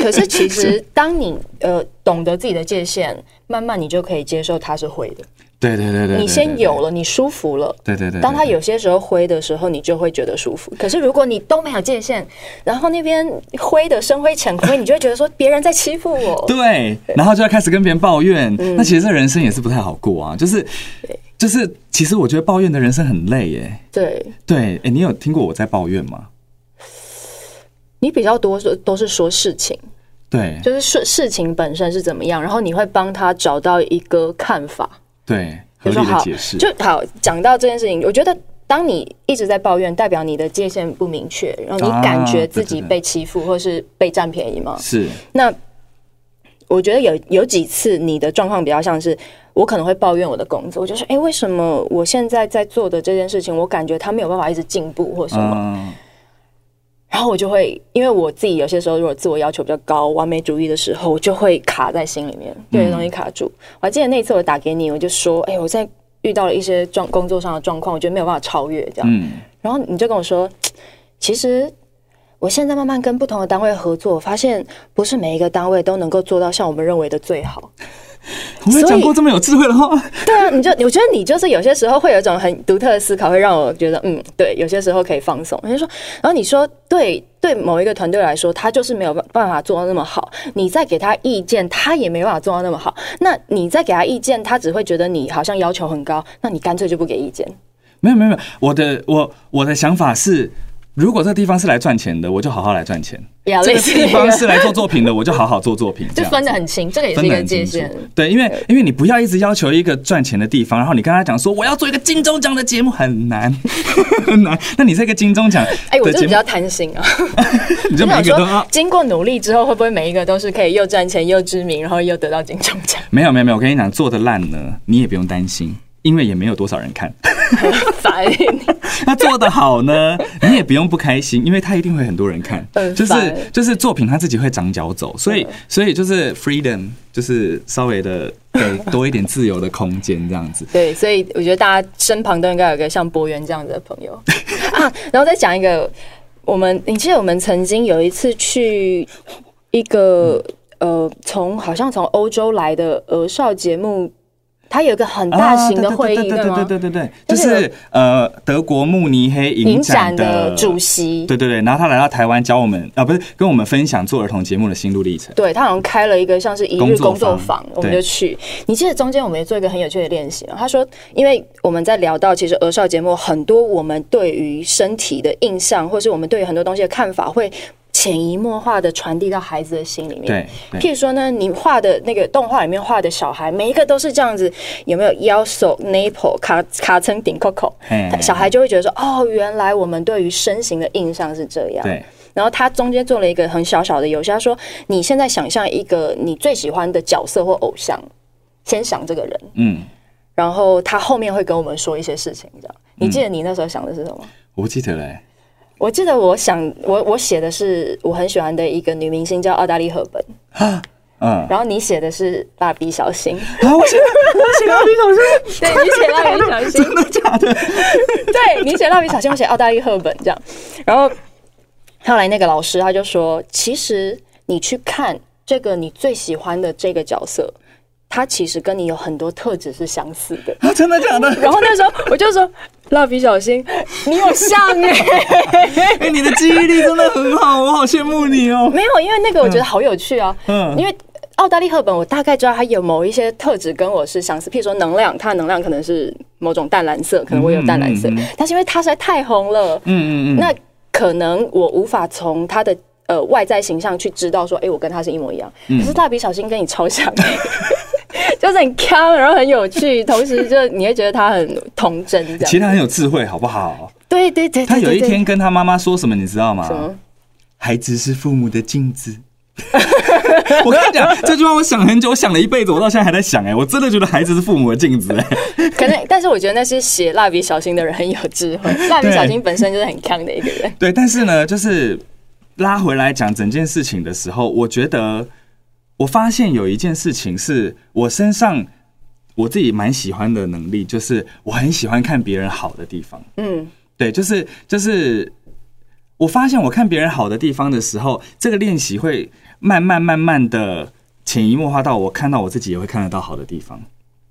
可是其实 当你呃懂得自己的界限，慢慢你就可以接受它是灰的。对对对对，你先有了，你舒服了。对对对，当他有些时候灰的时候，你就会觉得舒服。可是如果你都没有界限，然后那边灰的深灰浅灰，你就会觉得说别人在欺负我。对，然后就要开始跟别人抱怨。那其实这人生也是不太好过啊，就是就是，其实我觉得抱怨的人生很累耶。对对，哎，你有听过我在抱怨吗？你比较多说都是说事情，对，就是事事情本身是怎么样，然后你会帮他找到一个看法。对，合理的解释就好。讲到这件事情，我觉得当你一直在抱怨，代表你的界限不明确，然后你感觉自己被欺负或是被占便宜吗？是。那我觉得有有几次你的状况比较像是，我可能会抱怨我的工作，我就说，哎，为什么我现在在做的这件事情，我感觉他没有办法一直进步或什么？嗯然后我就会，因为我自己有些时候如果自我要求比较高、完美主义的时候，我就会卡在心里面，有些东西卡住。我还记得那次我打给你，我就说：“哎，我在遇到了一些状工作上的状况，我觉得没有办法超越这样。嗯”然后你就跟我说：“其实我现在慢慢跟不同的单位合作，我发现不是每一个单位都能够做到像我们认为的最好。” 我没讲过这么有智慧的话。对啊，你就我觉得你就是有些时候会有一种很独特的思考，会让我觉得嗯，对，有些时候可以放松。你说，然后你说，对对，某一个团队来说，他就是没有办法做到那么好。你再给他意见，他也没办法做到那么好。那你再给他意见，他只会觉得你好像要求很高。那你干脆就不给意见。没有没有没有，我的我我的想法是，如果这个地方是来赚钱的，我就好好来赚钱。这个地方是来做作品的，我就好好做作品。就分得很清，这个也是一个界限。对，因为因为你不要一直要求一个赚钱的地方，然后你跟他讲说我要做一个金钟奖的节目，很难很难。那你这个金钟奖，哎，我就比较贪心啊。你就每一个都要经过努力之后，会不会每一个都是可以又赚钱又知名，然后又得到金钟奖？没有没有没有，我跟你讲，做的烂呢，你也不用担心。因为也没有多少人看，烦。那做的好呢，你也不用不开心，因为他一定会很多人看。就是就是作品他自己会长脚走，所以所以就是 freedom，就是稍微的给多一点自由的空间这样子。对，所以我觉得大家身旁都应该有个像博源这样子的朋友啊。然后再讲一个，我们你记得我们曾经有一次去一个呃，从好像从欧洲来的儿少节目。他有一个很大型的会议，对对对对对，就是呃德国慕尼黑影展的主席，对对对，然后他来到台湾教我们啊，不是跟我们分享做儿童节目的心路历程。对，他好像开了一个像是一日工作坊，我们就去。你记得中间我们也做一个很有趣的练习？他说，因为我们在聊到其实儿少节目很多，我们对于身体的印象，或是我们对于很多东西的看法会。潜移默化的传递到孩子的心里面。对，譬如说呢，你画的那个动画里面画的小孩，每一个都是这样子，有没有腰手、nipple、卡卡层、顶 coco，小孩就会觉得说，哦，原来我们对于身形的印象是这样。对。然后他中间做了一个很小小的游戏，他说：“你现在想象一个你最喜欢的角色或偶像，先想这个人。”嗯。然后他后面会跟我们说一些事情，这样。你记得你那时候想的是什么？我不记得嘞。我记得，我想我我写的是我很喜欢的一个女明星叫奥黛丽·赫本，嗯，然后你写的是蜡笔小新，啊，我写我写蜡笔小新，对，你写蜡笔小新，真的假的？对，你写蜡笔小新，我写澳大利·赫本这样，然后后来那个老师他就说，其实你去看这个你最喜欢的这个角色。他其实跟你有很多特质是相似的，啊，真的假的？然后那时候我就说，蜡笔小新，你有像 哎，欸欸，你的记忆力真的很好，我好羡慕你哦。没有，因为那个我觉得好有趣啊。嗯，因为奥黛丽·赫本，我大概知道她有某一些特质跟我是相似，譬如说能量，她的能量可能是某种淡蓝色，可能我有淡蓝色，嗯嗯嗯，但是因为她实在太红了，嗯嗯嗯，那可能我无法从她的呃外在形象去知道说，哎，欸，我跟她是一模一样。可是蜡笔小新跟你超像。就是很锵，然后很有趣，同时就你会觉得他很童真，这样。其实他很有智慧，好不好？对对对，对。他有一天跟他妈妈说什么，你知道吗？什么？孩子是父母的镜子。我跟你讲，这句话我想很久，我想了一辈子，我到现在还在想。哎，我真的觉得孩子是父母的镜子。哎，可能，但是我觉得那些写蜡笔小新的人很有智慧。蜡笔小新本身就是很锵的一个人。对，但是呢，就是拉回来讲整件事情的时候，我觉得。我发现有一件事情是我身上我自己蛮喜欢的能力，就是我很喜欢看别人好的地方。嗯，对，就是就是我发现我看别人好的地方的时候，这个练习会慢慢慢慢的潜移默化到我看到我自己也会看得到好的地方。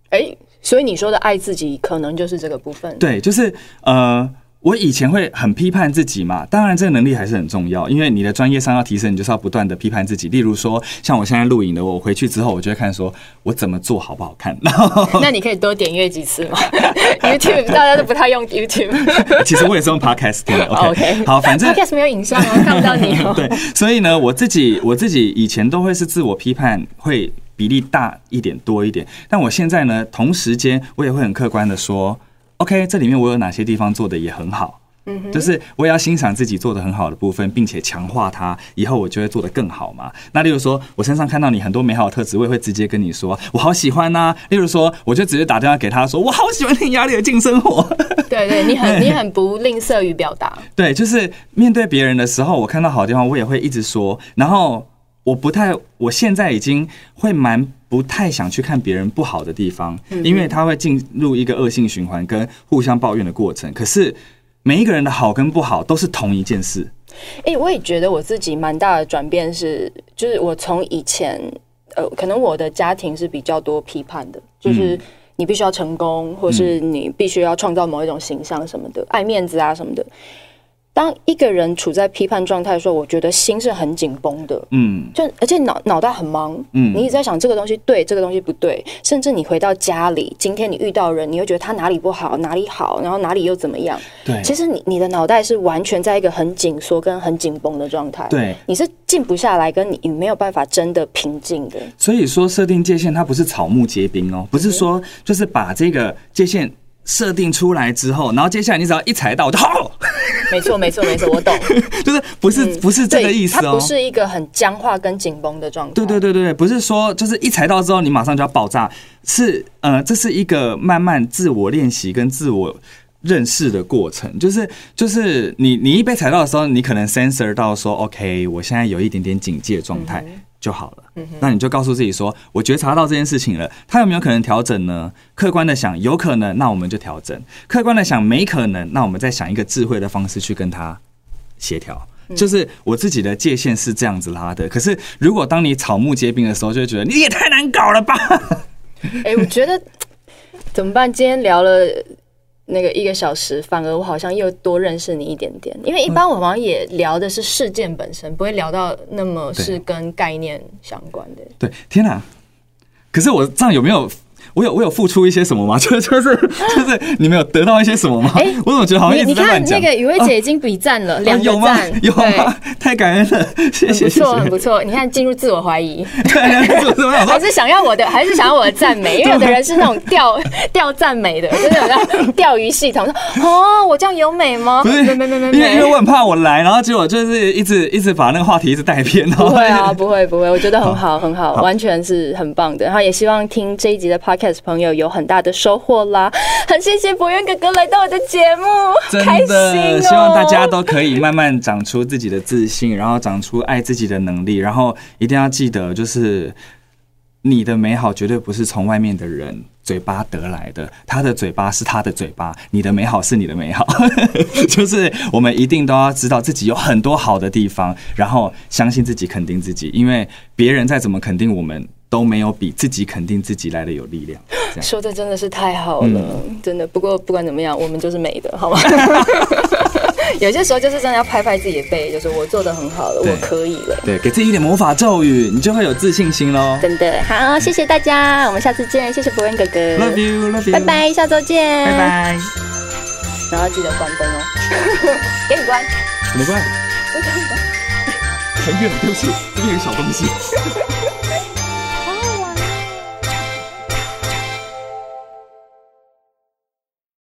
哎，所以你说的爱自己，可能就是这个部分。对，就是呃。我以前会很批判自己嘛，当然这个能力还是很重要，因为你的专业上要提升，你就是要不断的批判自己。例如说，像我现在录影的，我回去之后，我就会看说我怎么做好不好看。然后那你可以多点阅几次吗？YouTube 大家都不太用 YouTube，其实我也是用 Podcast 听的。OK，, okay 好，反正 Podcast 没有影像哦，看不到你哦。对，所以呢，我自己我自己以前都会是自我批判会比例大一点多一点，但我现在呢，同时间我也会很客观的说。OK，这里面我有哪些地方做的也很好，嗯哼，就是我也要欣赏自己做的很好的部分，并且强化它，以后我就会做得更好嘛。那例如说，我身上看到你很多美好的特质，我也会直接跟你说，我好喜欢呐。例如说，我就直接打电话给他说，我好喜欢听亚里的性生活。对对，你很你很不吝啬于表达。对，就是面对别人的时候，我看到好的地方，我也会一直说。然后我不太，我现在已经会蛮。不太想去看别人不好的地方，因为他会进入一个恶性循环跟互相抱怨的过程。可是每一个人的好跟不好都是同一件事。哎、欸，我也觉得我自己蛮大的转变是，就是我从以前，呃，可能我的家庭是比较多批判的，就是你必须要成功，或是你必须要创造某一种形象什么的，爱面子啊什么的。当一个人处在批判状态的时候，我觉得心是很紧绷的，嗯，就而且脑脑袋很忙，嗯。你一直在想这个东西对，这个东西不对，甚至你回到家里，今天你遇到人，你会觉得他哪里不好，哪里好，然后哪里又怎么样？对，其实你你的脑袋是完全在一个很紧缩跟很紧绷的状态，对，你是静不下来，跟你你没有办法真的平静的。所以说设定界限，它不是草木皆兵哦，不是说就是把这个界限设定出来之后，然后接下来你只要一踩到我就好。没错，没错，没错，我懂，就是不是不是这个意思哦，它不是一个很僵化跟紧绷的状态。对对对对，不是说就是一踩到之后你马上就要爆炸，是呃，这是一个慢慢自我练习跟自我认识的过程。就是就是你你一被踩到的时候，你可能 sensor 到说 OK，我现在有一点点警戒状态。嗯就好了，那你就告诉自己说，我觉察到这件事情了，它有没有可能调整呢？客观的想，有可能，那我们就调整；客观的想，没可能，那我们再想一个智慧的方式去跟他协调。就是我自己的界限是这样子拉的。可是，如果当你草木皆兵的时候，就会觉得你也太难搞了吧？哎，我觉得怎么办？今天聊了。那个一个小时，反而我好像又多认识你一点点。因为一般我好像也聊的是事件本身，不会聊到那么是跟概念相关的。对，天哪！可是我这样有没有？我有我有付出一些什么吗？就就是就是你们有得到一些什么吗？哎、欸，我怎么觉得好像一直在乱讲？你看那个雨薇姐已经比赞了两、啊、个赞，有吗？太感恩了，谢谢，不错，很不错。你看进入自我怀疑，对，还是想要我的，还是想要我的赞美？因为有的人是那种钓钓赞美的，就是有那钓鱼系统，说哦，我这样有美吗？不是，没没没没，因为因为我很怕我来，然后结果就是一直一直把那个话题一直带偏。不会啊，不会不会，我觉得很好很好，完全是很棒的。然后也希望听这一集的 podcast。朋友有很大的收获啦，很谢谢博渊哥哥来到我的节目，真的希望大家都可以慢慢长出自己的自信，然后长出爱自己的能力，然后一定要记得，就是你的美好绝对不是从外面的人嘴巴得来的，他的嘴巴是他的嘴巴，你的美好是你的美好，就是我们一定都要知道自己有很多好的地方，然后相信自己，肯定自己，因为别人再怎么肯定我们。都没有比自己肯定自己来的有力量。说的真的是太好了，嗯、真的。不过不管怎么样，我们就是美的，好吗？有些时候就是真的要拍拍自己的背，就是我做的很好了，我可以了。对，给自己一点魔法咒语，你就会有自信心喽。真的，好，谢谢大家，我们下次见。谢谢博渊哥哥，Love you，Love you，拜拜，下周见，拜拜。然后记得关灯哦，给你关，怎么关？关关关。很远，对不起，这边小东西。